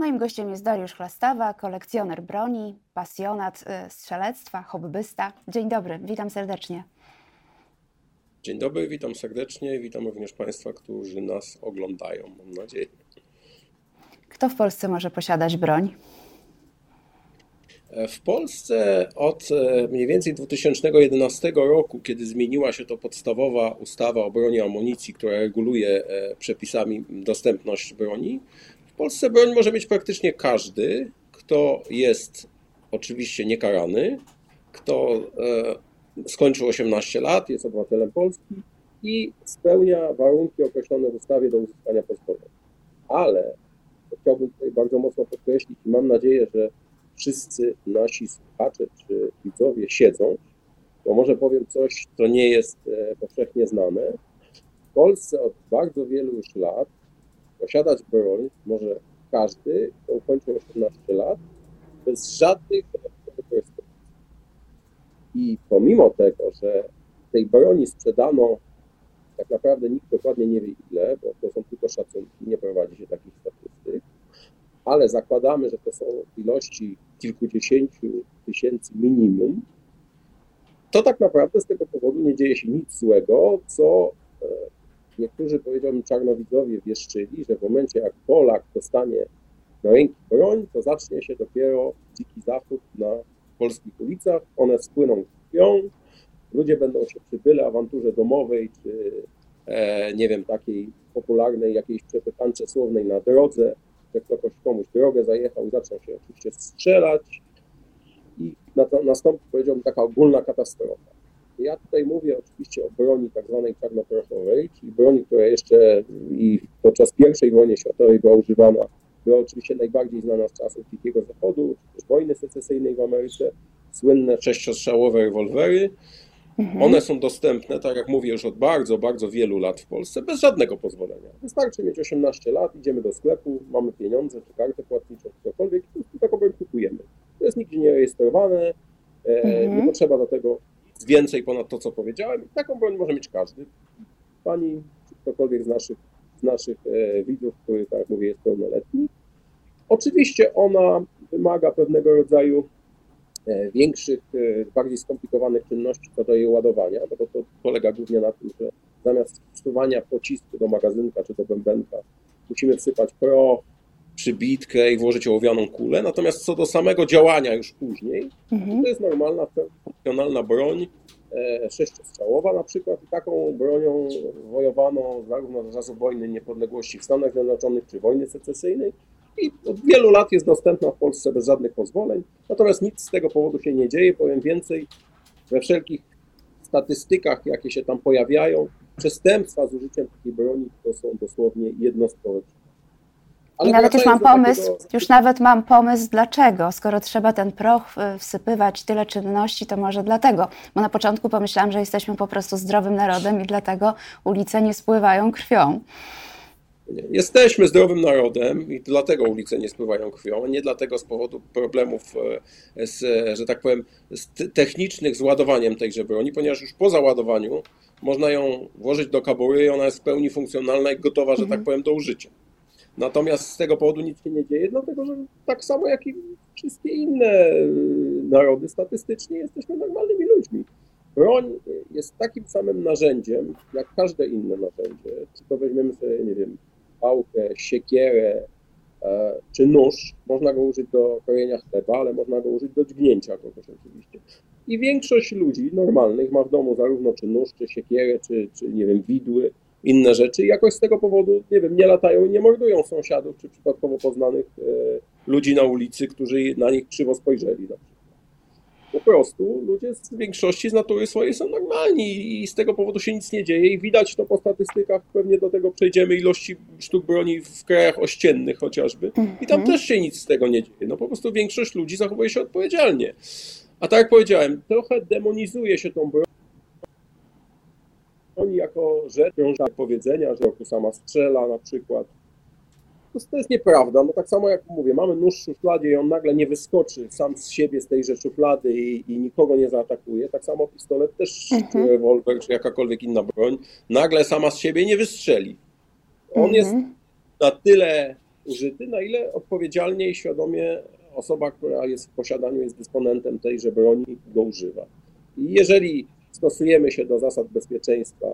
Moim gościem jest Dariusz Chlastawa, kolekcjoner broni, pasjonat y, strzelectwa, hobbysta. Dzień dobry, witam serdecznie. Dzień dobry, witam serdecznie. Witam również Państwa, którzy nas oglądają, mam nadzieję. Kto w Polsce może posiadać broń? W Polsce od e, mniej więcej 2011 roku, kiedy zmieniła się to podstawowa ustawa o broni i amunicji, która reguluje e, przepisami dostępność broni, Polsce broń może mieć praktycznie każdy, kto jest oczywiście niekarany, kto e, skończył 18 lat, jest obywatelem Polski i spełnia warunki określone w ustawie do uzyskania pozwolenia. Ale chciałbym tutaj bardzo mocno podkreślić i mam nadzieję, że wszyscy nasi słuchacze czy widzowie siedzą, bo może powiem coś, co nie jest e, powszechnie znane. W Polsce od bardzo wielu już lat posiadać broń może każdy, kto ukończył 18 lat, bez żadnych dodatkowych. I pomimo tego, że tej broni sprzedano tak naprawdę nikt dokładnie nie wie ile, bo to są tylko szacunki, nie prowadzi się takich statystyk, ale zakładamy, że to są ilości kilkudziesięciu tysięcy minimum, to tak naprawdę z tego powodu nie dzieje się nic złego, co e, niektórzy, powiedziałbym, czarnowidzowie wieszczyli, że w momencie jak Polak dostanie na ręki broń, to zacznie się dopiero dziki zachód na polskich ulicach, one spłyną krwią, ludzie będą się przy byle awanturze domowej, czy e, nie wiem, takiej popularnej jakiejś przepytance słownej na drodze, że ktoś komuś drogę zajechał i zaczął się oczywiście strzelać. I nastąpi, powiedziałbym, taka ogólna katastrofa. Ja tutaj mówię oczywiście o broni tak zwanej czarnoprochowej, czyli broni, która jeszcze i podczas I wojny światowej była używana, była oczywiście najbardziej znana z czasów Dzikiego Zachodu, czy też wojny secesyjnej w Ameryce, słynne sześciostrzałowe rewolwery, Mhm. One są dostępne, tak jak mówię, już od bardzo, bardzo wielu lat w Polsce, bez żadnego pozwolenia. Wystarczy mieć 18 lat, idziemy do sklepu, mamy pieniądze, czy kartę płatniczą, czy cokolwiek, i taką broń kupujemy. To jest nigdzie nie rejestrowane, e, mhm. nie potrzeba do tego więcej ponad to, co powiedziałem. Taką broń może mieć każdy. Pani, czy ktokolwiek z naszych, z naszych e, widzów, który, tak jak mówię, jest pełnoletni. Oczywiście ona wymaga pewnego rodzaju E, większych, e, bardziej skomplikowanych czynności co do jej ładowania, bo to polega głównie na tym, że zamiast wsuwania pocisku do magazynka czy do bębenka, musimy wsypać proch, przybitkę i włożyć ołowianą kulę. Natomiast co do samego działania już później, mhm. to jest normalna, funkcjonalna broń, e, sześciostrzałowa na przykład i taką bronią wojowano zarówno za czasów wojny niepodległości w Stanach Zjednoczonych czy wojny secesyjnej, i od wielu lat jest dostępna w Polsce bez żadnych pozwoleń. Natomiast nic z tego powodu się nie dzieje. Powiem więcej, we wszelkich statystykach, jakie się tam pojawiają, przestępstwa z użyciem takiej broni to są dosłownie jednostkowe. Ale I nawet już mam pomysł, takiego... już nawet mam pomysł, dlaczego. Skoro trzeba ten proch wsypywać, tyle czynności, to może dlatego. Bo na początku pomyślałam, że jesteśmy po prostu zdrowym narodem i dlatego ulice nie spływają krwią. Jesteśmy zdrowym narodem i dlatego ulice nie spływają krwią, nie dlatego z powodu problemów, e, z, że tak powiem, z technicznych z ładowaniem tejże broni, ponieważ już po załadowaniu można ją włożyć do kabury i ona jest w pełni funkcjonalna i gotowa, że tak mhm. powiem, do użycia. Natomiast z tego powodu nic się nie dzieje, dlatego że tak samo jak i wszystkie inne narody statystycznie jesteśmy normalnymi ludźmi. Broń jest takim samym narzędziem, jak każde inne narzędzie. Czy to weźmiemy sobie, nie wiem, pałkę, siekierę e, czy nóż. Można go użyć do krojenia chleba, ale można go użyć do dźgnięcia kogoś oczywiście. I większość ludzi normalnych ma w domu zarówno czy nóż, czy siekierę, czy, czy nie wiem, widły, inne rzeczy i jakoś z tego powodu, nie wiem, nie latają i nie mordują sąsiadów, czy przypadkowo poznanych e, ludzi na ulicy, którzy na nich krzywo spojrzeli. Na po prostu ludzie z większości z natury swojej są normalni i z tego powodu się nic nie dzieje i widać to po statystykach, pewnie do tego przejdziemy, ilości sztuk broni w krajach ościennych chociażby i tam mhm. też się nic z tego nie dzieje. No po prostu większość ludzi zachowuje się odpowiedzialnie. A tak jak powiedziałem, trochę demonizuje się tą broń jako rzecz, powiedzenia, że roku sama strzela na przykład, to, to jest nieprawda. No tak samo jak mówię, mamy nóż w szufladzie i on nagle nie wyskoczy sam z siebie z tejże szuflady i, i nikogo nie zaatakuje. Tak samo pistolet też, mhm. czy rewolwer, czy jakakolwiek inna broń, nagle sama z siebie nie wystrzeli. On mhm. jest na tyle użyty, na ile odpowiedzialnie i świadomie osoba, która jest w posiadaniu, jest dysponentem tejże broni, go używa. I jeżeli stosujemy się do zasad bezpieczeństwa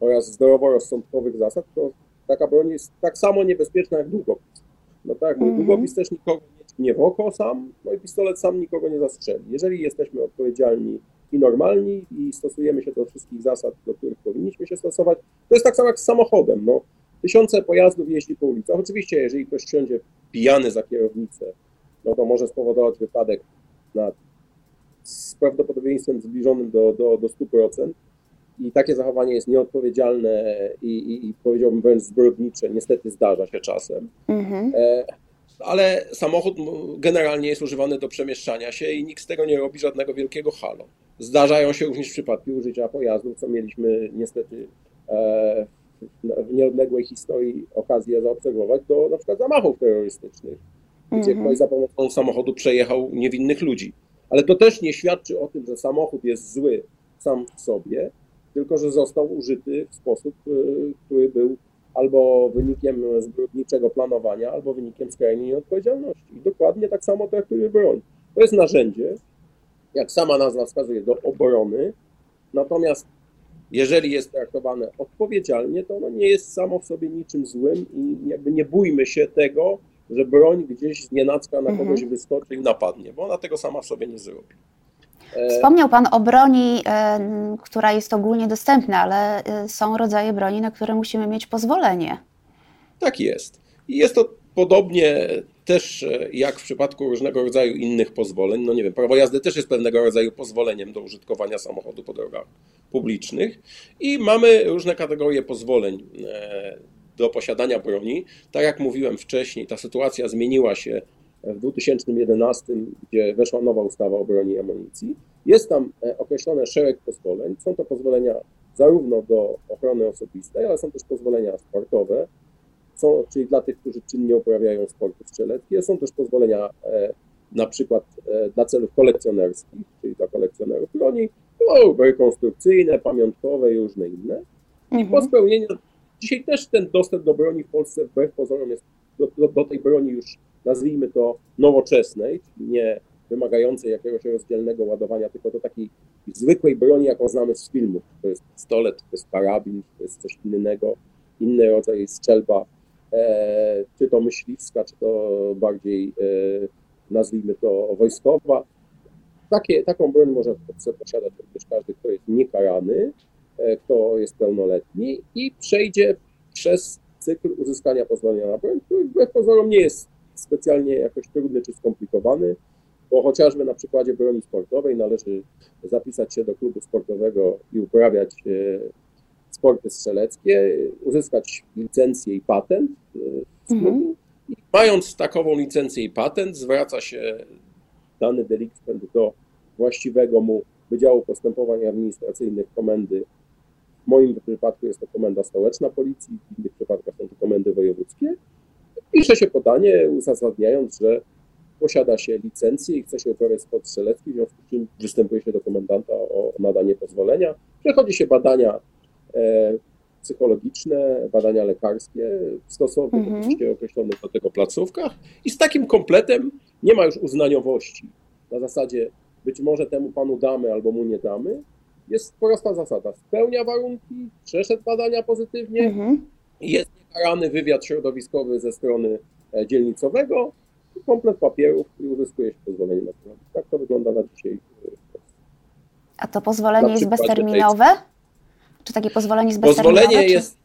oraz zdroworozsądkowych zasad, to taka broń jest tak samo niebezpieczna jak długopis. No tak, mój mhm. długopis też nikogo nie, nie w oko sam, no i pistolet sam nikogo nie zastrzeli. Jeżeli jesteśmy odpowiedzialni i normalni i stosujemy się do wszystkich zasad, do których powinniśmy się stosować, to jest tak samo jak z samochodem. No, tysiące pojazdów jeździ po ulicach. Oczywiście, jeżeli ktoś wsiądzie pijany za kierownicę, no to może spowodować wypadek na, z prawdopodobieństwem zbliżonym do, do, do 100%. I takie zachowanie jest nieodpowiedzialne i, i, i powiedziałbym wręcz zbrodnicze. Niestety zdarza się czasem. Mhm. E, ale samochód generalnie jest używany do przemieszczania się i nikt z tego nie robi żadnego wielkiego halo. Zdarzają się również przypadki użycia pojazdów, co mieliśmy niestety e, w nieodległej historii okazję zaobserwować do na przykład zamachów terrorystycznych, gdzie mhm. ktoś za pomocą samochodu przejechał niewinnych ludzi. Ale to też nie świadczy o tym, że samochód jest zły sam w sobie, tylko że został użyty w sposób, y, który był albo wynikiem zbrodniczego planowania, albo wynikiem skrajnej nieodpowiedzialności. I dokładnie tak samo traktuje broń. To jest narzędzie, jak sama nazwa wskazuje, do obrony, natomiast jeżeli jest traktowane odpowiedzialnie, to ono nie jest samo w sobie niczym złym i jakby nie bójmy się tego, że broń gdzieś z nienacka na kogoś mhm. wyskoczy i napadnie, bo ona tego sama w sobie nie zrobi. E, Wspomniał Pan o broni, e, która jest ogólnie dostępna, ale e, są rodzaje broni, na które musimy mieć pozwolenie. Tak jest. I jest to podobnie też jak w przypadku różnego rodzaju innych pozwoleń. No nie wiem, prawo jazdy też jest pewnego rodzaju pozwoleniem do użytkowania samochodu po drogach publicznych i mamy różne kategorie pozwoleń do posiadania broni. Tak jak mówiłem wcześniej, ta sytuacja zmieniła się w 2011, gdzie weszła nowa ustawa o broni i amunicji. Jest tam e, określone szereg pozwoleń. Są to pozwolenia zarówno do ochrony osobistej, ale są też pozwolenia sportowe, są, czyli dla tych, którzy czynnie uprawiają sporty strzeleckie. Są też pozwolenia e, na przykład e, dla celów kolekcjonerskich, czyli dla kolekcjonerów broni, no, rekonstrukcyjne, pamiątkowe i różne inne. I mhm. po spełnieniu, dzisiaj też ten dostęp do broni w Polsce wbrew pozorom jest, do, do, do tej broni już nazwijmy to nowoczesnej, nie wymagającej jakiegoś rozdzielnego ładowania, tylko do takiej zwykłej broni, jaką znamy z filmów. To jest pistolet, to jest karabin, to jest coś innego, inny rodzaj strzelba, e, czy to myśliwska, czy to bardziej, e, nazwijmy to wojskowa. Takie, taką broń może posiadać również każdy, kto jest niekarany, kto jest pełnoletni i przejdzie przez cykl uzyskania pozwolenia na broń, który wbrew pozorom nie jest specjalnie jakoś trudny czy skomplikowany, bo chociażby na przykładzie broni sportowej należy zapisać się do klubu sportowego i uprawiać e, sporty strzeleckie, uzyskać licencję i patent e, mhm. Mając takową licencję i patent, zwraca się dany delikwent do właściwego mu Wydziału Postępowań Administracyjnych Komendy. W moim przypadku jest to Komenda Stołeczna Policji, w innych przypadkach są to komendy wojewódzkie Pisze się podanie uzasadniając, że posiada się licencję i chce się uprawiać sport strzelecki, w związku z czym występuje się do komendanta o nadanie pozwolenia. Przechodzi się badania e, psychologiczne, badania lekarskie w stosownych mhm. oczywiście określonych do tego placówkach i z takim kompletem nie ma już uznaniowości. Na zasadzie być może temu panu damy albo mu nie damy. Jest prosta zasada. Spełnia warunki, przeszedł badania pozytywnie, mhm. jest karany wywiad środowiskowy ze strony e, dzielnicowego, komplet papierów i uzyskuje się pozwolenie na to. Tak to wygląda na dzisiaj. E, A to pozwolenie jest bezterminowe? Czy takie pozwolenie jest bezterminowe? Pozwolenie jest,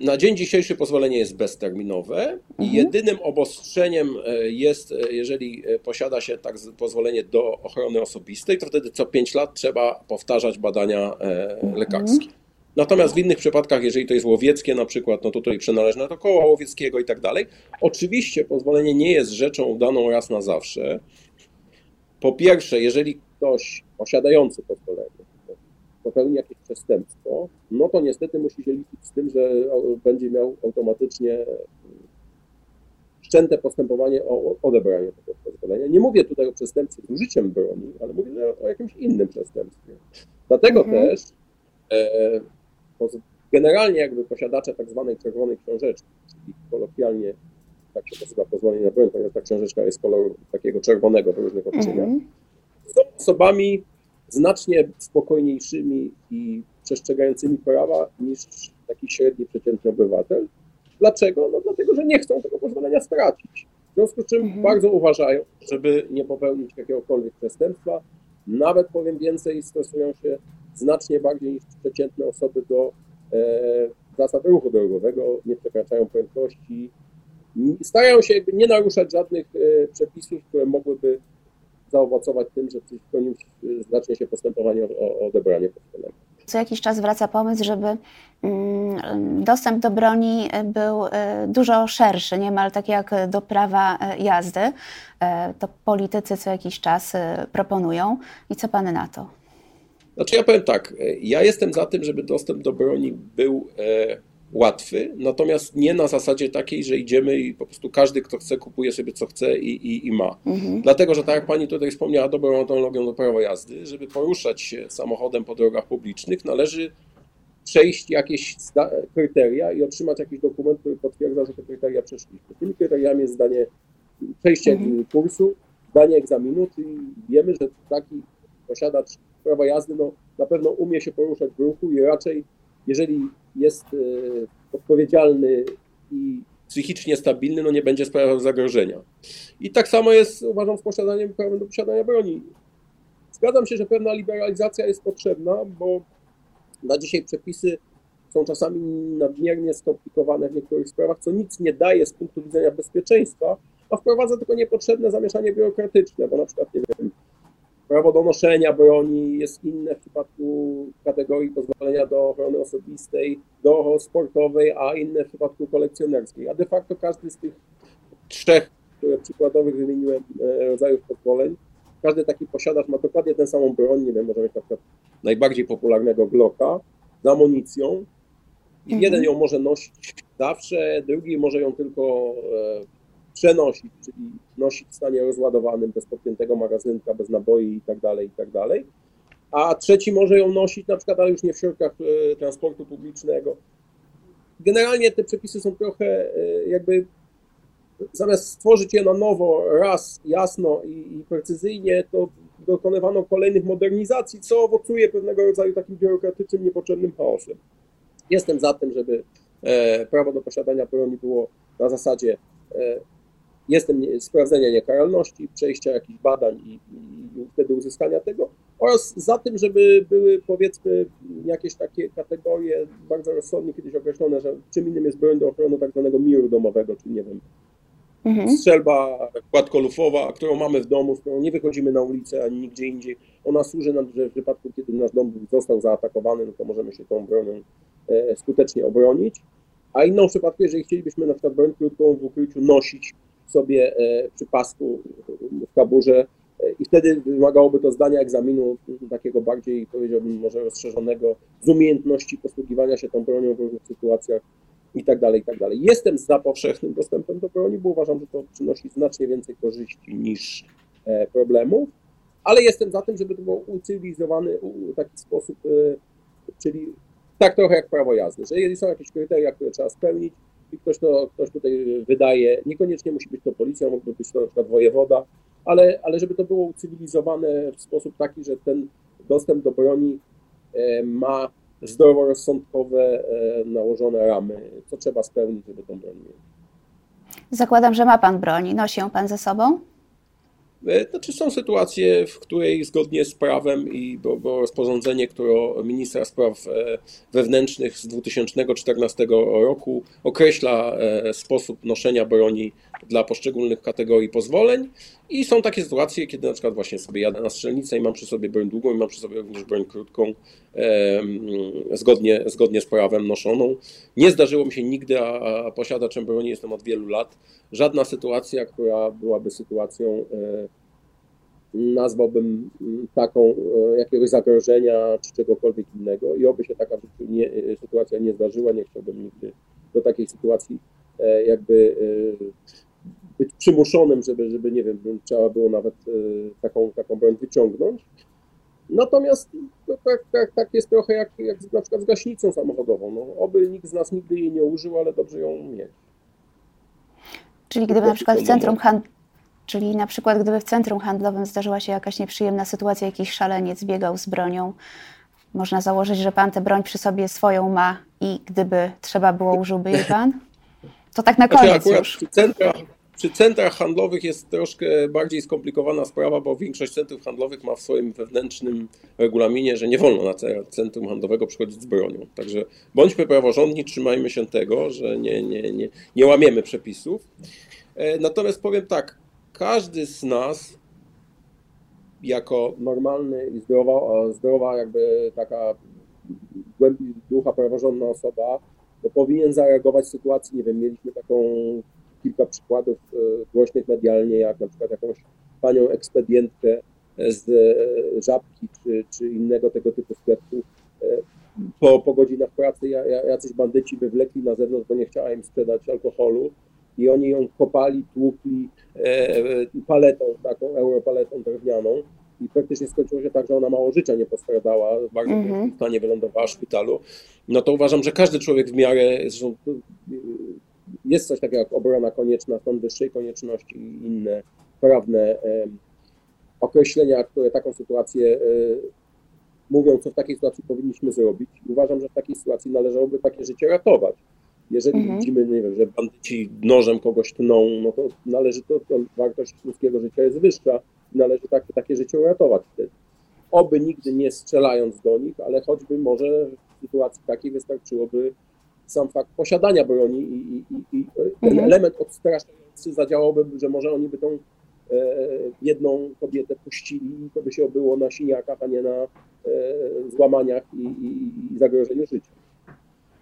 na dzień dzisiejszy pozwolenie jest bezterminowe i mhm. jedynym obostrzeniem e, jest, jeżeli posiada się tak pozwolenie do ochrony osobistej, to wtedy co 5 lat trzeba powtarzać badania lekarskie. Mhm. Natomiast w innych przypadkach, jeżeli to jest łowieckie na przykład, no to tutaj przynależne do koła łowieckiego i tak dalej. Oczywiście pozwolenie nie jest rzeczą daną raz na zawsze. Po pierwsze, jeżeli ktoś posiadający pozwolenie popełni jakieś przestępstwo, no to niestety musi się liczyć z tym, że będzie miał automatycznie wszczęte postępowanie o odebranie tego pozwolenia. Nie mówię tutaj o przestępstwie z użyciem broni, ale mówię o jakimś innym przestępstwie. Dlatego mhm. też e, generalnie jakby posiadacze tak zwanej czerwonej książeczki, czyli kolokwialnie tak się nazywa pozwolenie na broń, ponieważ ta książeczka jest koloru takiego czerwonego w różnych odcieniach, mm -hmm. są osobami znacznie spokojniejszymi i przestrzegającymi prawa niż taki średni, przeciętny obywatel. Dlaczego? No dlatego, że nie chcą tego pozwolenia stracić. W związku z czym mhm. bardzo uważają, żeby nie popełnić jakiegokolwiek przestępstwa. Nawet powiem więcej, stosują się znacznie bardziej niż przeciętne osoby do e, zasad ruchu drogowego, nie przekraczają prędkości, starają się jakby nie naruszać żadnych e, przepisów, które mogłyby zaowocować tym, że przeciwko nim e, zacznie się postępowanie o, o odebranie pozwolenia. Co jakiś czas wraca pomysł, żeby mm, dostęp do broni był e, dużo szerszy, niemal tak jak do prawa jazdy. To politycy co jakiś czas proponują. I co pan na to? Znaczy ja powiem tak, ja jestem za tym, żeby dostęp do broni był łatwy, natomiast nie na zasadzie takiej, że idziemy i po prostu każdy, kto chce, kupuje sobie co chce i, i, i ma. Mhm. Dlatego, że tak jak pani tutaj wspomniała, dobrą analogią do prawa jazdy, żeby poruszać się samochodem po drogach publicznych, należy przejść jakieś kryteria i otrzymać jakiś dokument, który potwierdza, że te kryteria przeszliśmy. Tymi kryteriami jest zdanie, przejście mhm. kursu, zdanie egzaminu, czyli wiemy, że taki posiadacz prawa jazdy no, na pewno umie się poruszać w ruchu i raczej jeżeli jest e, odpowiedzialny i psychicznie stabilny, no nie będzie sprawiał zagrożenia. I tak samo jest, uważam, z posiadaniem prawem do posiadania broni. Zgadzam się, że pewna liberalizacja jest potrzebna, bo na dzisiaj przepisy są czasami nadmiernie skomplikowane w niektórych sprawach, co nic nie daje z punktu widzenia bezpieczeństwa, a wprowadza tylko niepotrzebne zamieszanie biurokratyczne, bo na przykład, nie wiem, Prawo do noszenia broni jest inne w przypadku kategorii pozwolenia do ochrony osobistej, do sportowej, a inne w przypadku kolekcjonerskiej. A de facto każdy z tych trzech, które przykładowych wymieniłem, e, rodzajów pozwoleń, każdy taki posiadacz ma dokładnie tę samą broń, nie wiem, może mieć na przykład najbardziej popularnego Glocka z amunicją. I mhm. jeden ją może nosić zawsze, drugi może ją tylko e, przenosić, czyli nosić w stanie rozładowanym, bez podpiętego magazynka, bez naboi i tak dalej, i tak dalej. A trzeci może ją nosić na przykład, ale już nie w środkach e, transportu publicznego. Generalnie te przepisy są trochę e, jakby zamiast stworzyć je na nowo, raz jasno i, i precyzyjnie, to dokonywano kolejnych modernizacji, co owocuje pewnego rodzaju takim biurokratycznym, niepotrzebnym chaosem. Jestem za tym, żeby e, prawo do posiadania broni było na zasadzie jestem sprawdzenia niekaralności, przejścia jakichś badań i, i, wtedy uzyskania tego oraz za tym, żeby były powiedzmy jakieś takie kategorie bardzo rozsądnie kiedyś określone, że czym innym jest broń do ochrony tak zwanego miru domowego, czyli nie wiem, mhm. strzelba kładkolufowa, którą mamy w domu, z którą nie wychodzimy na ulicę ani nigdzie indziej. Ona służy nam, że w wypadku, kiedy nasz dom został zaatakowany, no to możemy się tą bronią e, skutecznie obronić. A inną w przypadku, jeżeli chcielibyśmy na przykład broń krótką w ukryciu nosić, sobie e, przy pasku w kaburze e, i wtedy wymagałoby to zdania egzaminu takiego bardziej, powiedziałbym, może rozszerzonego z umiejętności posługiwania się tą bronią w różnych sytuacjach i tak dalej, i tak dalej. Jestem za powszechnym dostępem do broni, bo uważam, że to przynosi znacznie więcej korzyści niż e, problemów, ale jestem za tym, żeby to było ucywilizowany taki sposób, czyli tak trochę jak prawo jazdy, że jeżeli są jakieś kryteria, które trzeba spełnić, i ktoś, to, ktoś tutaj wydaje, niekoniecznie musi być to policja, mógłby być to na przykład wojewoda, ale, ale żeby to było ucywilizowane w sposób taki, że ten dostęp do broni e, ma zdroworozsądkowe e, nałożone ramy, co trzeba spełnić, żeby tą broń mieć. Zakładam, że ma Pan broń. Nosi ją Pan ze sobą? E, znaczy są sytuacje, w której zgodnie z prawem i bo, bo rozporządzenie, które ministra spraw e, wewnętrznych z 2014 roku określa e, sposób noszenia broni dla poszczególnych kategorii pozwoleń i są takie sytuacje, kiedy na przykład właśnie sobie jadę na strzelnicę i mam przy sobie broń długą i mam przy sobie również broń krótką, zgodnie, zgodnie z prawem noszoną. Nie zdarzyło mi się nigdy, a, a posiadaczem broni jestem od wielu lat, żadna sytuacja, która byłaby sytuacją nazwałbym taką jakiegoś zagrożenia czy czegokolwiek innego. I oby się taka nie, sytuacja nie zdarzyła, nie chciałbym nigdy do takiej sytuacji e, jakby e, być przymuszonym, żeby, żeby nie wiem, trzeba było nawet e, taką, taką broń wyciągnąć. Natomiast no, tak, tak, tak jest trochę jak, jak na przykład z gaśnicą samochodową. No, oby nikt z nas nigdy jej nie użył, ale dobrze ją mieć. Czyli gdyby na przykład w centrum hand... Czyli na przykład gdyby w centrum handlowym zdarzyła się jakaś nieprzyjemna sytuacja, jakiś szaleniec biegał z bronią, można założyć, że pan tę broń przy sobie swoją ma i gdyby trzeba było, użyłby jej pan? To tak na Znaczy, koniec akurat już. przy centrach, przy centrach handlowych jest troszkę bardziej skomplikowana sprawa, bo większość centrów handlowych ma w swoim wewnętrznym regulaminie, że nie wolno na ce- centrum handlowego przychodzić z bronią. Także bądźmy praworządni, trzymajmy się tego, że nie, nie, nie, nie łamiemy przepisów. E, Natomiast powiem tak, każdy z nas jako normalny i zdrowa, zdrowa jakby taka w głębi ducha praworządna osoba, to powinien zareagować w sytuacji, nie wiem, mieliśmy taką kilka przykładów e, głośnych medialnie, jak na przykład jakąś panią ekspedientkę z e, Żabki czy, czy innego tego typu sklepu. E, Po, po godzinach pracy ja- ja- jacyś bandyci wywlekli na zewnątrz, bo nie chciała im sprzedać alkoholu i oni ją kopali, tłukli e, paletą, taką europaletą drewnianą i praktycznie skończyło się tak, że ona mało życia nie postradała, w bardzo Mhm. ciężkim stanie wylądowała w szpitalu. No to uważam, że każdy człowiek w miarę, zresztą jest coś takiego jak obrona konieczna, stan wyższej konieczności i inne prawne określenia, które taką sytuację y, mówią, co w takiej sytuacji powinniśmy zrobić. Uważam, że w takiej sytuacji należałoby takie życie ratować. Jeżeli Mhm. widzimy, nie wiem, że bandyci nożem kogoś tną, no to należy to, to wartość ludzkiego życia jest wyższa i należy takie, takie życie uratować wtedy. Oby nigdy nie strzelając do nich, ale choćby może w sytuacji takiej wystarczyłoby sam fakt posiadania broni i, i, i, i ten Mhm. element odstraszający zadziałałby, że może oni by tą e, jedną kobietę puścili i to by się obyło na siniakach, a nie na e, złamaniach i, i, i zagrożeniu życia.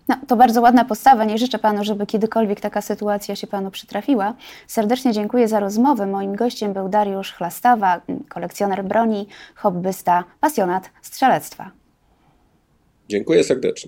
No, to bardzo ładna postawa. Nie życzę panu, żeby kiedykolwiek taka sytuacja się panu przytrafiła. Serdecznie dziękuję za rozmowę. Moim gościem był Dariusz Chlastawa, kolekcjoner broni, hobbysta, pasjonat strzelectwa. Dziękuję serdecznie.